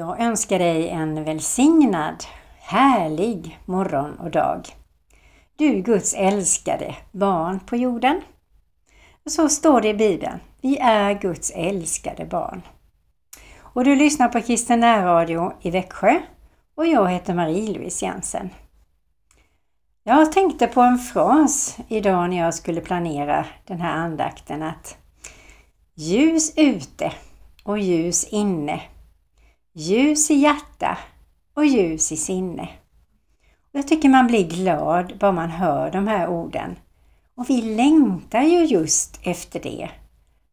Jag önskar dig en välsignad, härlig morgon och dag. Du Guds älskade barn på jorden. Så står det i Bibeln. Vi är Guds älskade barn. Och du lyssnar på Kristen Radio i Växjö och jag heter Marie-Louise Jensen. Jag tänkte på en fras idag när jag skulle planera den här andakten att ljus ute och ljus inne Ljus i hjärta och ljus i sinne. Jag tycker man blir glad bara man hör de här orden. Och vi längtar ju just efter det.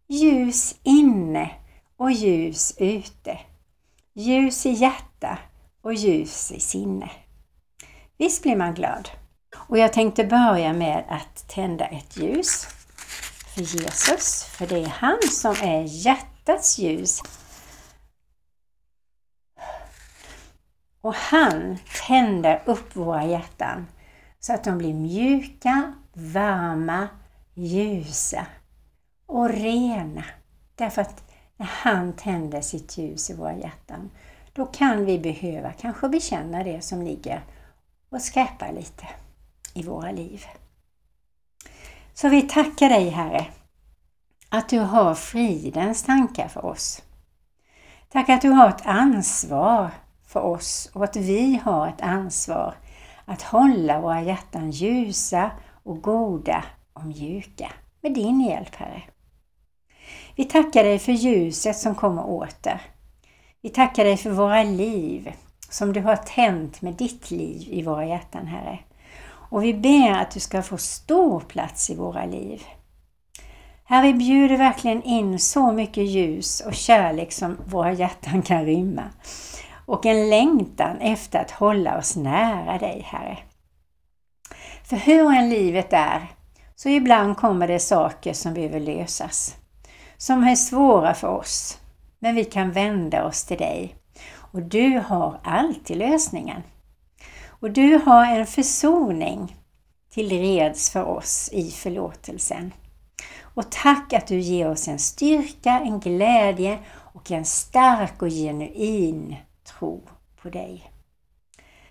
Ljus inne och ljus ute. Ljus i hjärta och ljus i sinne. Visst blir man glad? Och jag tänkte börja med att tända ett ljus för Jesus, för det är han som är hjärtats ljus. Och han tänder upp våra hjärtan så att de blir mjuka, varma, ljusa och rena. Därför att när han tänder sitt ljus i våra hjärtan, då kan vi behöva kanske bekänna det som ligger och skräpar lite i våra liv. Så vi tackar dig Herre, att du har fridens tankar för oss. Tack att du har ett ansvar för oss och att vi har ett ansvar att hålla våra hjärtan ljusa och goda och mjuka med din hjälp, Herre. Vi tackar dig för ljuset som kommer åter. Vi tackar dig för våra liv som du har tänt med ditt liv i våra hjärtan, Herre. Och vi ber att du ska få stor plats i våra liv. Herre, vi bjuder verkligen in så mycket ljus och kärlek som våra hjärtan kan rymma och en längtan efter att hålla oss nära dig, Herre. För hur än livet är, så ibland kommer det saker som behöver lösas, som är svåra för oss. Men vi kan vända oss till dig och du har alltid lösningen. Och du har en försoning till reds för oss i förlåtelsen. Och tack att du ger oss en styrka, en glädje och en stark och genuin tro på dig.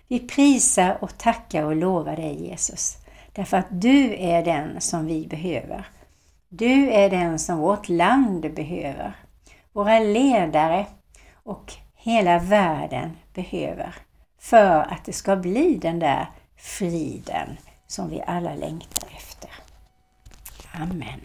Vi prisar och tackar och lovar dig Jesus, därför att du är den som vi behöver. Du är den som vårt land behöver, våra ledare och hela världen behöver för att det ska bli den där friden som vi alla längtar efter. Amen.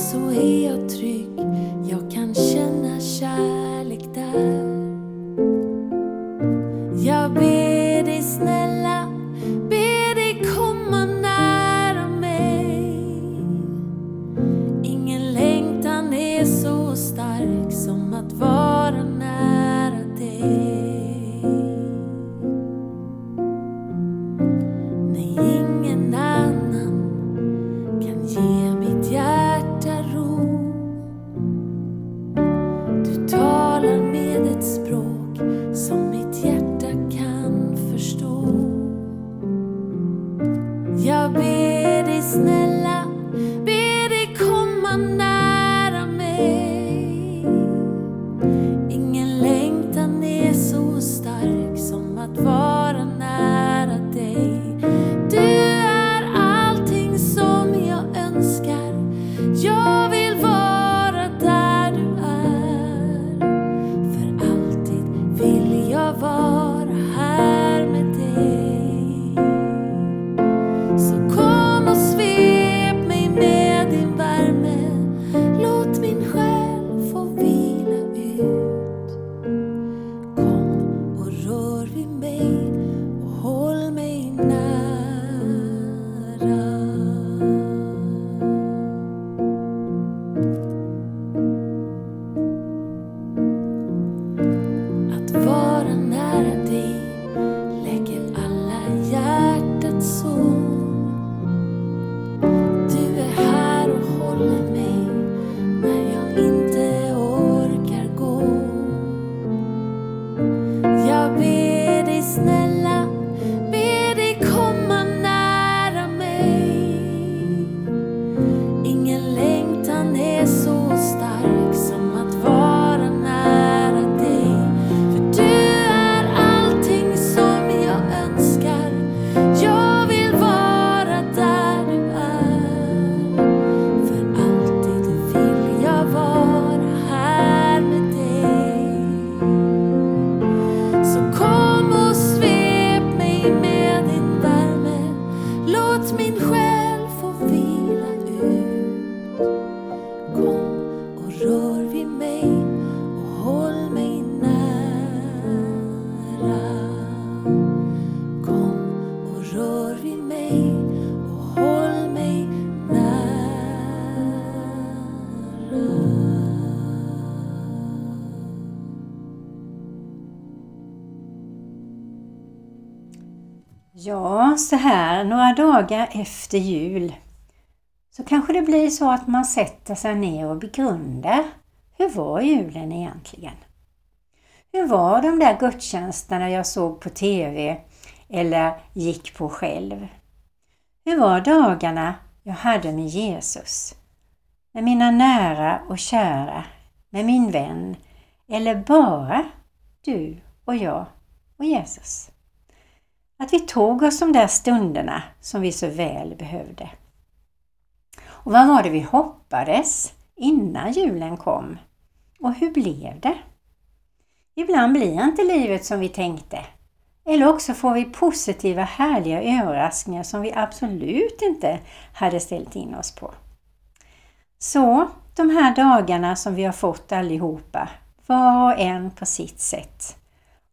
så är jag trygg. Ja, så här några dagar efter jul så kanske det blir så att man sätter sig ner och begrundar hur var julen egentligen? Hur var de där gudstjänsterna jag såg på TV eller gick på själv? Hur var dagarna jag hade med Jesus? Med mina nära och kära, med min vän eller bara du och jag och Jesus? Att vi tog oss de där stunderna som vi så väl behövde. Och vad var det vi hoppades innan julen kom? Och hur blev det? Ibland blir inte livet som vi tänkte. Eller också får vi positiva härliga överraskningar som vi absolut inte hade ställt in oss på. Så de här dagarna som vi har fått allihopa, var och en på sitt sätt,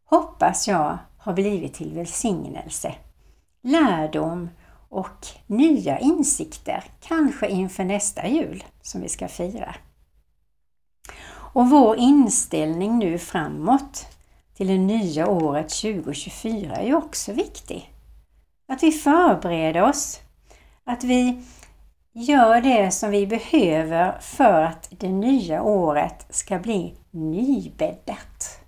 hoppas jag har blivit till välsignelse, lärdom och nya insikter, kanske inför nästa jul som vi ska fira. Och vår inställning nu framåt till det nya året 2024 är ju också viktig. Att vi förbereder oss, att vi gör det som vi behöver för att det nya året ska bli nybäddat.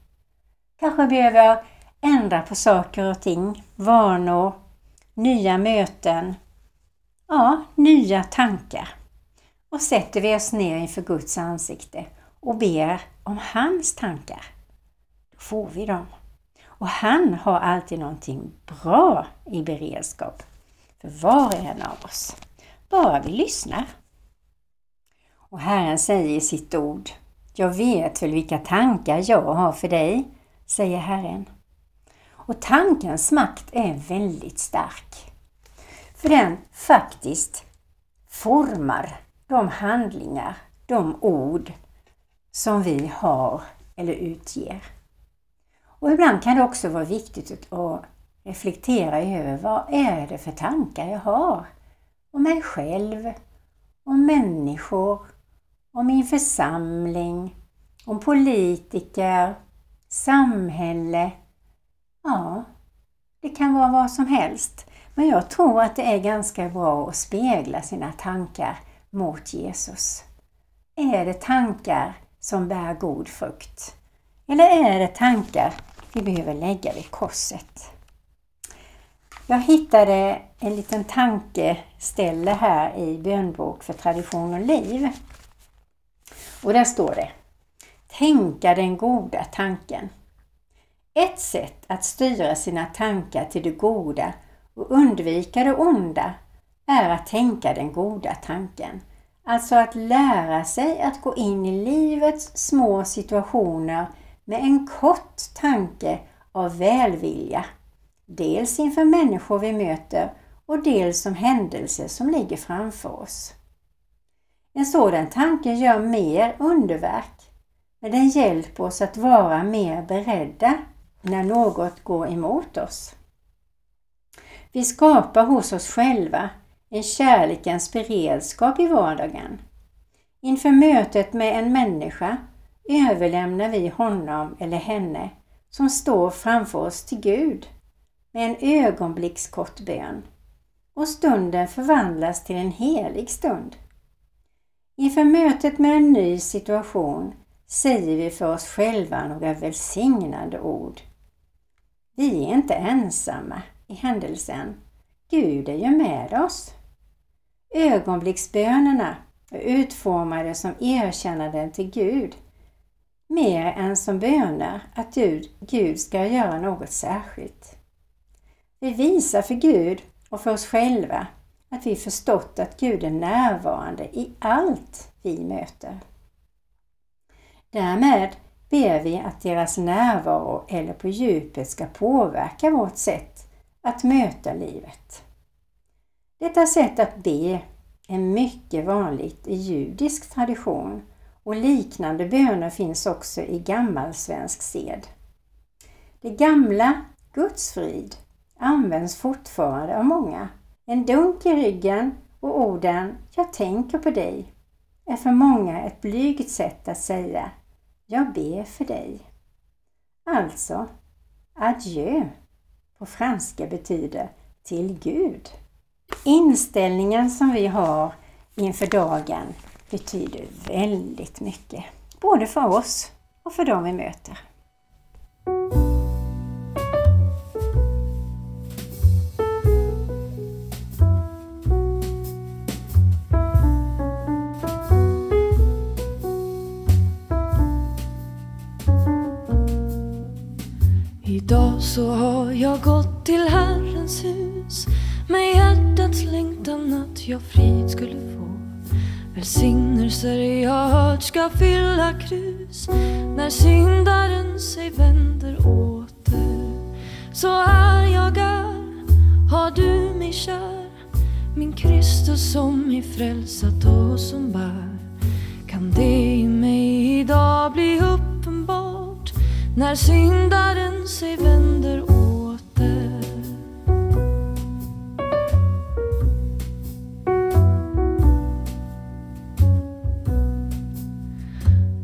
Kanske behöver ändra på saker och ting, vanor, nya möten, ja, nya tankar. Och sätter vi oss ner inför Guds ansikte och ber om hans tankar, då får vi dem. Och han har alltid någonting bra i beredskap för var och en av oss. Bara vi lyssnar. Och Herren säger i sitt ord, jag vet väl vilka tankar jag har för dig, säger Herren. Och tankens makt är väldigt stark. För den faktiskt formar de handlingar, de ord som vi har eller utger. Och ibland kan det också vara viktigt att reflektera över vad är det för tankar jag har om mig själv, om människor, om min församling, om politiker, samhälle. Ja, det kan vara vad som helst. Men jag tror att det är ganska bra att spegla sina tankar mot Jesus. Är det tankar som bär god frukt? Eller är det tankar vi behöver lägga vid korset? Jag hittade en liten tankeställe här i bönbok för tradition och liv. Och där står det Tänka den goda tanken. Ett sätt att styra sina tankar till det goda och undvika det onda är att tänka den goda tanken. Alltså att lära sig att gå in i livets små situationer med en kort tanke av välvilja. Dels inför människor vi möter och dels som händelser som ligger framför oss. En sådan tanke gör mer underverk, men den hjälper oss att vara mer beredda när något går emot oss. Vi skapar hos oss själva en kärlekens beredskap i vardagen. Inför mötet med en människa överlämnar vi honom eller henne som står framför oss till Gud med en ögonblickskort bön och stunden förvandlas till en helig stund. Inför mötet med en ny situation säger vi för oss själva några välsignande ord. Vi är inte ensamma i händelsen. Gud är ju med oss. Ögonblicksbönerna är utformade som erkännanden till Gud mer än som böner att Gud ska göra något särskilt. Vi visar för Gud och för oss själva att vi förstått att Gud är närvarande i allt vi möter. Därmed ber vi att deras närvaro eller på djupet ska påverka vårt sätt att möta livet. Detta sätt att be är mycket vanligt i judisk tradition och liknande böner finns också i gammalsvensk sed. Det gamla Guds frid används fortfarande av många. En dunk i ryggen och orden ”Jag tänker på dig” är för många ett blygt sätt att säga ”Jag ber för dig”. Alltså, adjö på franska betyder till Gud. Inställningen som vi har inför dagen betyder väldigt mycket, både för oss och för dem vi möter. Så har jag gått till Herrens hus med hjärtats längtan att jag frid skulle få. Välsignelser jag hört ska fylla krus när syndaren sig vänder åter. Så här jag är, har du mig kär, min Kristus som mig frälsat och som bär. Kan det i mig idag bli när syndaren sig vänder åter?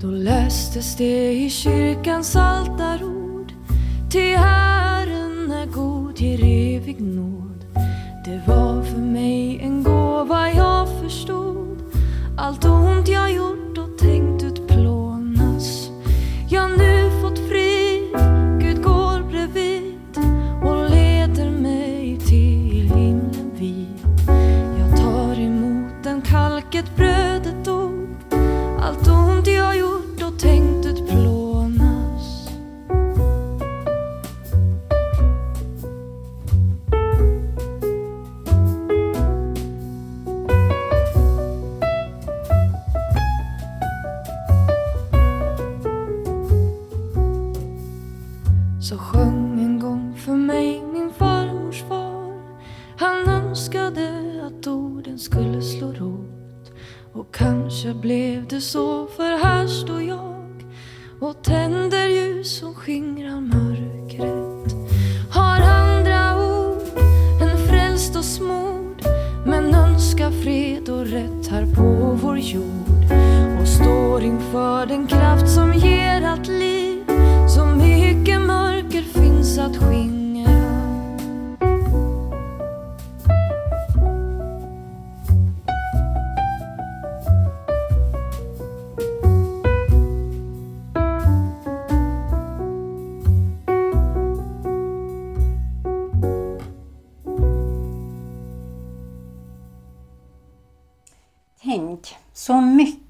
Då lästes det i kyrkans altarord. Till Herren är god, ger evig nåd. Det var för mig en gåva jag förstod. Allt ont jag gjort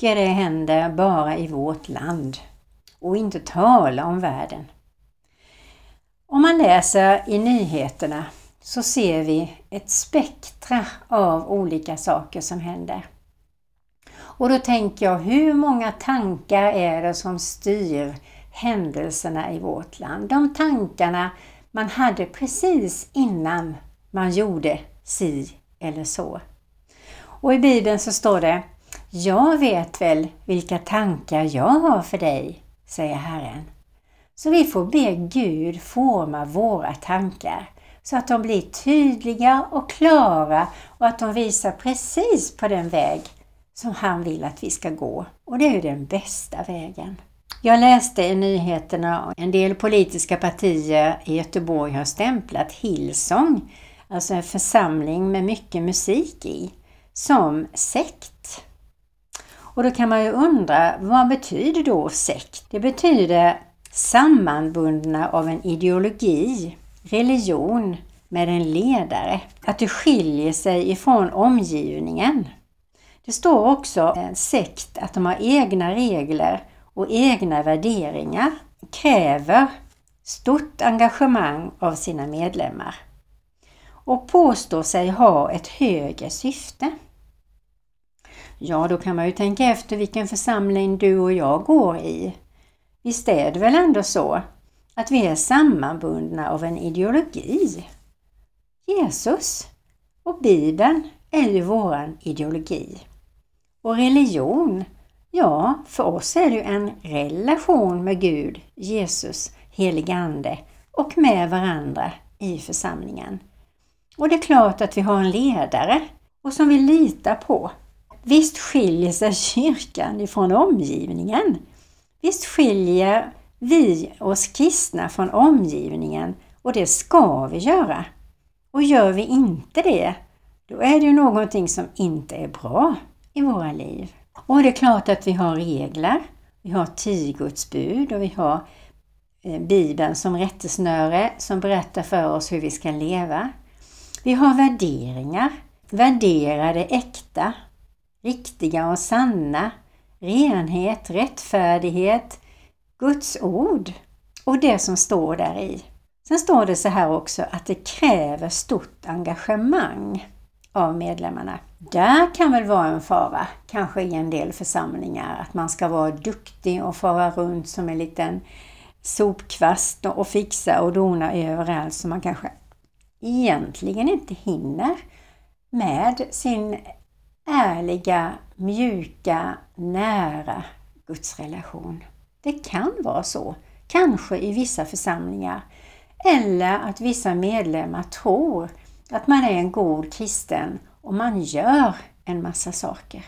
mycket det händer bara i vårt land och inte tala om världen. Om man läser i nyheterna så ser vi ett spektra av olika saker som händer. Och då tänker jag, hur många tankar är det som styr händelserna i vårt land? De tankarna man hade precis innan man gjorde si eller så. Och i Bibeln så står det jag vet väl vilka tankar jag har för dig, säger Herren. Så vi får be Gud forma våra tankar så att de blir tydliga och klara och att de visar precis på den väg som han vill att vi ska gå. Och det är ju den bästa vägen. Jag läste i nyheterna att en del politiska partier i Göteborg har stämplat Hillsong, alltså en församling med mycket musik i, som sekt. Och då kan man ju undra, vad betyder då sekt? Det betyder sammanbundna av en ideologi, religion med en ledare. Att det skiljer sig ifrån omgivningen. Det står också en sekt att de har egna regler och egna värderingar. Kräver stort engagemang av sina medlemmar. Och påstår sig ha ett högre syfte. Ja, då kan man ju tänka efter vilken församling du och jag går i. Visst är det väl ändå så att vi är sammanbundna av en ideologi? Jesus och Bibeln är ju våran ideologi. Och religion, ja, för oss är det ju en relation med Gud, Jesus, heligande och med varandra i församlingen. Och det är klart att vi har en ledare och som vi litar på. Visst skiljer sig kyrkan ifrån omgivningen. Visst skiljer vi oss kristna från omgivningen och det ska vi göra. Och gör vi inte det, då är det ju någonting som inte är bra i våra liv. Och det är klart att vi har regler. Vi har tio Guds bud och vi har eh, Bibeln som rättesnöre som berättar för oss hur vi ska leva. Vi har värderingar. Värdera det äkta, riktiga och sanna, renhet, rättfärdighet, Guds ord och det som står där i. Sen står det så här också att det kräver stort engagemang av medlemmarna. Där kan väl vara en fara, kanske i en del församlingar, att man ska vara duktig och fara runt som en liten sopkvast och fixa och dona överallt så man kanske egentligen inte hinner med sin ärliga, mjuka, nära Guds relation. Det kan vara så, kanske i vissa församlingar. Eller att vissa medlemmar tror att man är en god kristen och man gör en massa saker.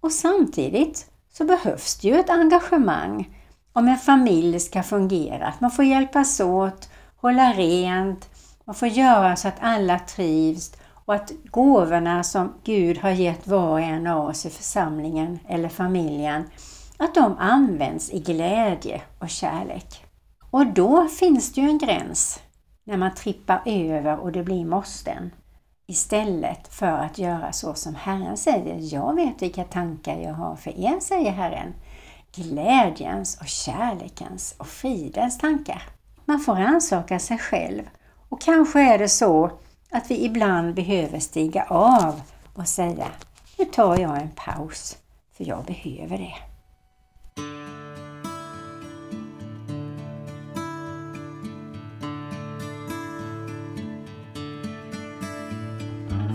Och samtidigt så behövs det ju ett engagemang om en familj ska fungera. Att man får hjälpas åt, hålla rent, man får göra så att alla trivs och att gåvorna som Gud har gett var och en av oss i församlingen eller familjen, att de används i glädje och kärlek. Och då finns det ju en gräns när man trippar över och det blir måsten. Istället för att göra så som Herren säger. Jag vet vilka tankar jag har för er, säger Herren. Glädjens och kärlekens och fridens tankar. Man får ansaka sig själv och kanske är det så att vi ibland behöver stiga av och säga nu tar jag en paus för jag behöver det.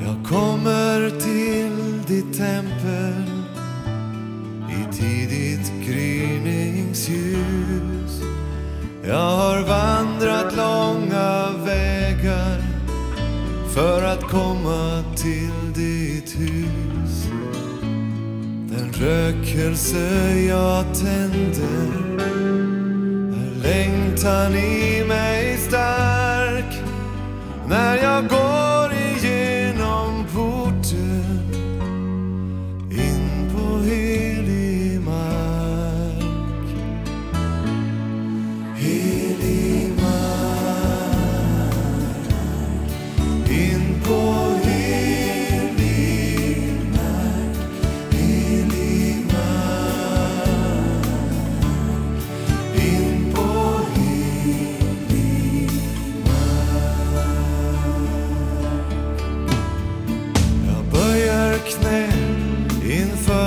Jag kommer till ditt tempel för att komma till ditt hus. Den rökelse jag tänder är längtan i mig stark när jag går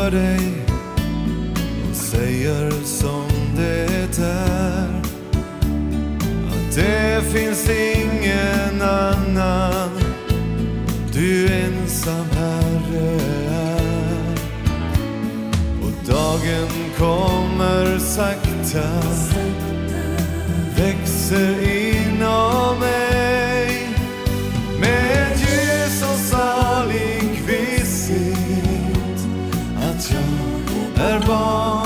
inför dig och säger som det är. Att det finns ingen annan. Du ensam Herre är. Och dagen kommer sakta, växer inom mig jag är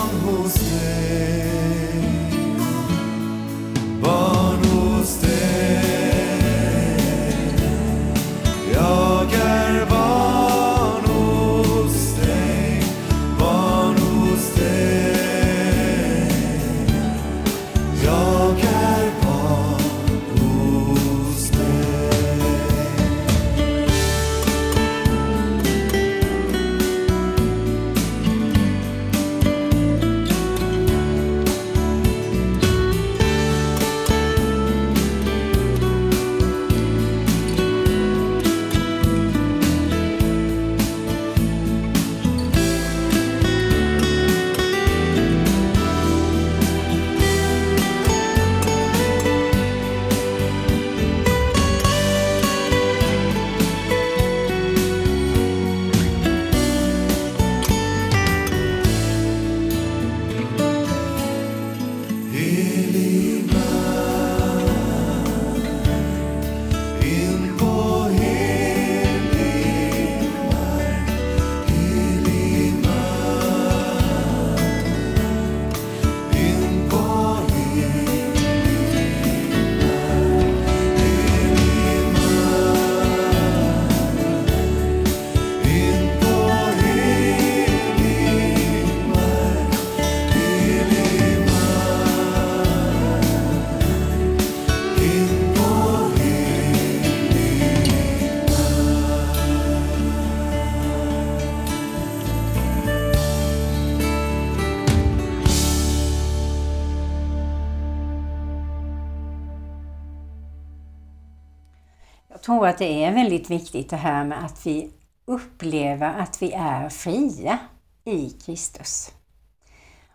att det är väldigt viktigt det här med att vi upplever att vi är fria i Kristus.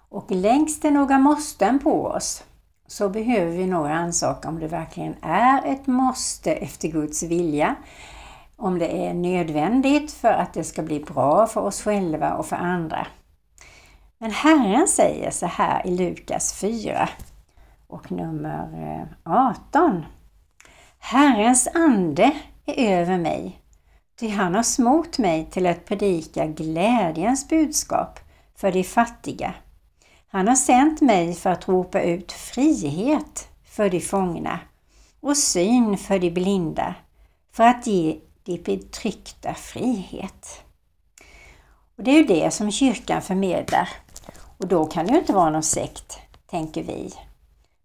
Och längs det några måsten på oss så behöver vi nog ansaka om det verkligen är ett måste efter Guds vilja. Om det är nödvändigt för att det ska bli bra för oss själva och för andra. Men Herren säger så här i Lukas 4 och nummer eh, 18. Herrens ande är över mig, ty han har smort mig till att predika glädjens budskap för de fattiga. Han har sänt mig för att ropa ut frihet för de fångna och syn för de blinda, för att ge de betryckta frihet. Och Det är ju det som kyrkan förmedlar. Och då kan det ju inte vara någon sekt, tänker vi.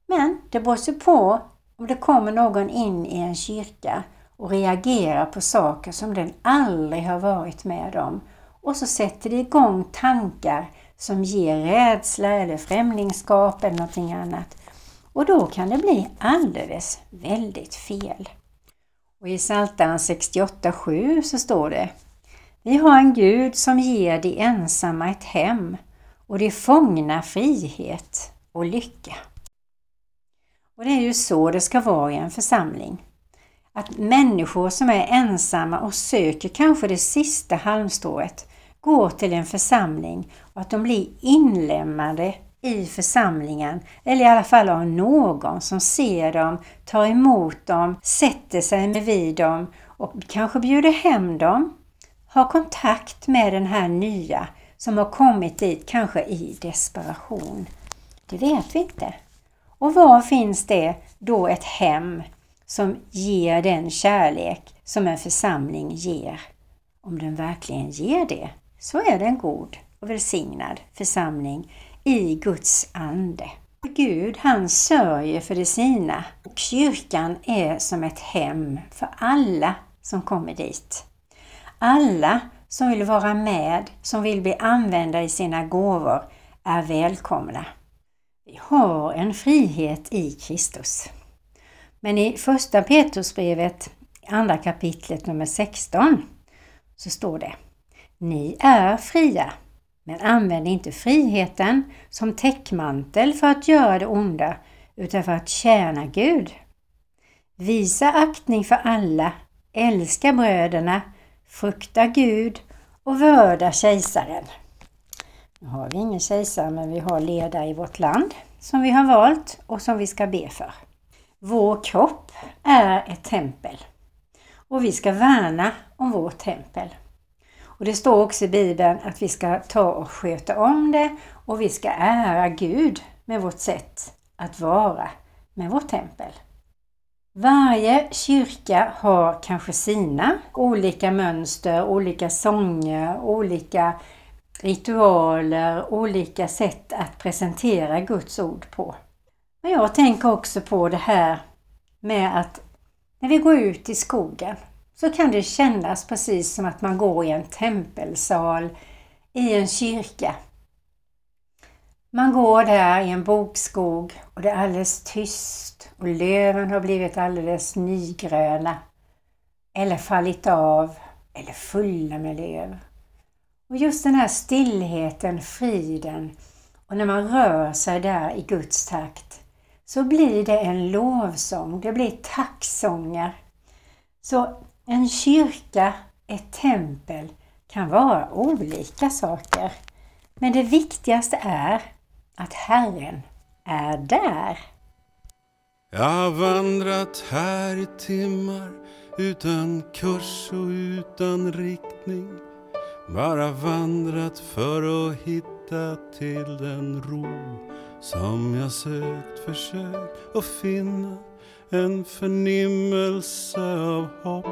Men det beror på om det kommer någon in i en kyrka och reagerar på saker som den aldrig har varit med om och så sätter det igång tankar som ger rädsla eller främlingskap eller någonting annat. Och då kan det bli alldeles väldigt fel. Och I Psaltaren 68.7 så står det Vi har en Gud som ger de ensamma ett hem och de fångna frihet och lycka. Och det är ju så det ska vara i en församling. Att människor som är ensamma och söker kanske det sista halmstrået går till en församling och att de blir inlemmade i församlingen eller i alla fall av någon som ser dem, tar emot dem, sätter sig vid dem och kanske bjuder hem dem, har kontakt med den här nya som har kommit dit, kanske i desperation. Det vet vi inte. Och var finns det då ett hem som ger den kärlek som en församling ger? Om den verkligen ger det, så är det en god och välsignad församling i Guds ande. Gud han sörjer för det sina och kyrkan är som ett hem för alla som kommer dit. Alla som vill vara med, som vill bli använda i sina gåvor, är välkomna. Vi har en frihet i Kristus. Men i första Petrusbrevet, andra kapitlet nummer 16, så står det Ni är fria, men använd inte friheten som täckmantel för att göra det onda, utan för att tjäna Gud. Visa aktning för alla, älska bröderna, frukta Gud och vörda kejsaren. Nu har vi ingen kejsare men vi har ledare i vårt land som vi har valt och som vi ska be för. Vår kropp är ett tempel och vi ska värna om vårt tempel. Och Det står också i Bibeln att vi ska ta och sköta om det och vi ska ära Gud med vårt sätt att vara med vårt tempel. Varje kyrka har kanske sina olika mönster, olika sånger, olika ritualer, olika sätt att presentera Guds ord på. Men jag tänker också på det här med att när vi går ut i skogen så kan det kännas precis som att man går i en tempelsal i en kyrka. Man går där i en bokskog och det är alldeles tyst och löven har blivit alldeles nygröna eller fallit av eller fulla med löv. Och just den här stillheten, friden och när man rör sig där i Guds takt så blir det en lovsång, det blir tacksånger. Så en kyrka, ett tempel kan vara olika saker. Men det viktigaste är att Herren är där. Jag har vandrat här i timmar utan kurs och utan riktning. Bara vandrat för att hitta till den ro som jag sökt, försökt att finna en förnimmelse av hopp.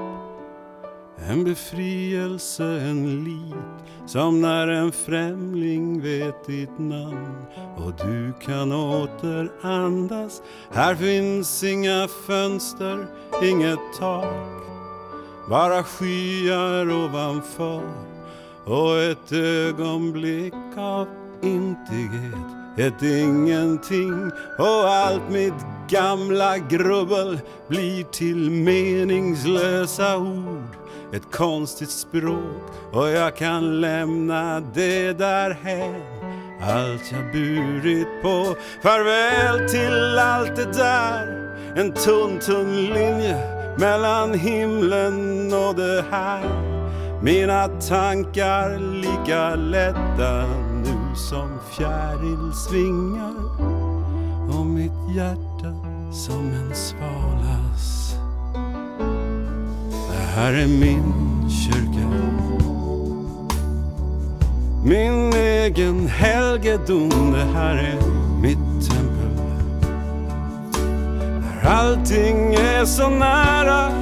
En befrielse, en lit som när en främling vet ditt namn. Och du kan åter andas. Här finns inga fönster, inget tak, bara skyar ovanför. Och ett ögonblick av intighet, ett ingenting och allt mitt gamla grubbel blir till meningslösa ord. Ett konstigt språk och jag kan lämna det därhän. Allt jag burit på, farväl till allt det där. En tunn, tunn linje mellan himlen och det här. Mina tankar lika lätta som fjärilsvingar och mitt hjärta som en svalas. Det här är min kyrka. Min egen helgedom, det här är mitt tempel. Där allting är så nära,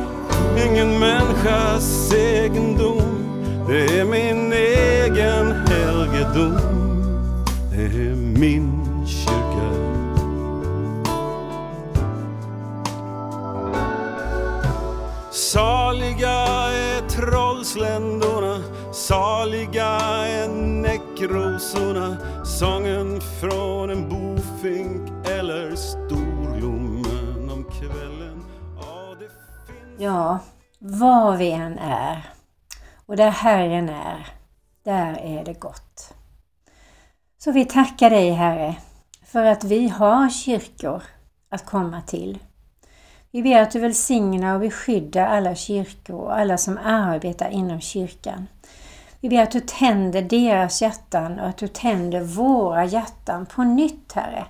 ingen människas egendom. Det är min egen helgedom, min kyrka. Saliga är trollsländorna, saliga är näckrosorna, sången från en bofink eller storlommen om kvällen. Ja, det finns... Ja, var vi än är och där Herren är, där är det gott. Så vi tackar dig Herre för att vi har kyrkor att komma till. Vi ber att du välsignar och beskyddar alla kyrkor och alla som arbetar inom kyrkan. Vi ber att du tänder deras hjärtan och att du tänder våra hjärtan på nytt, Herre.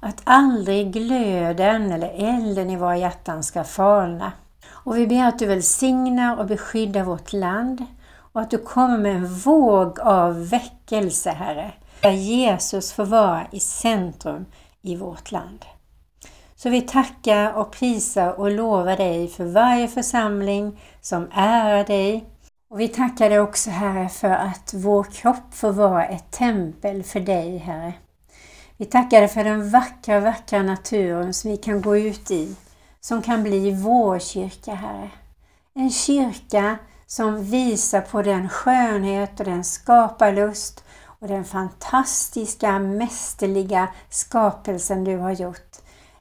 Att aldrig glöden eller elden i våra hjärtan ska falna. Och vi ber att du välsignar och beskyddar vårt land och att du kommer med en våg av väckelse, Herre. Där Jesus får vara i centrum i vårt land. Så vi tackar och prisar och lovar dig för varje församling som ärar dig. Och vi tackar dig också Herre för att vår kropp får vara ett tempel för dig Herre. Vi tackar dig för den vackra, vackra naturen som vi kan gå ut i, som kan bli vår kyrka Herre. En kyrka som visar på den skönhet och den skaparlust och den fantastiska, mästerliga skapelsen du har gjort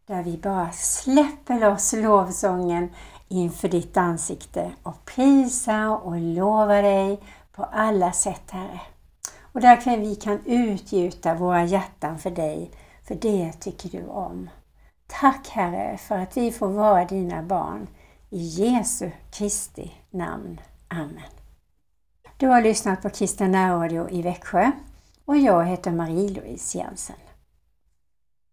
där vi bara släpper loss lovsången inför ditt ansikte och prisar och lovar dig på alla sätt, Herre. Och där kan vi kan utgjuta våra hjärtan för dig, för det tycker du om. Tack Herre för att vi får vara dina barn. I Jesu Kristi namn. Amen. Du har lyssnat på Kristen Radio i Växjö och jag heter Marie-Louise Jensen.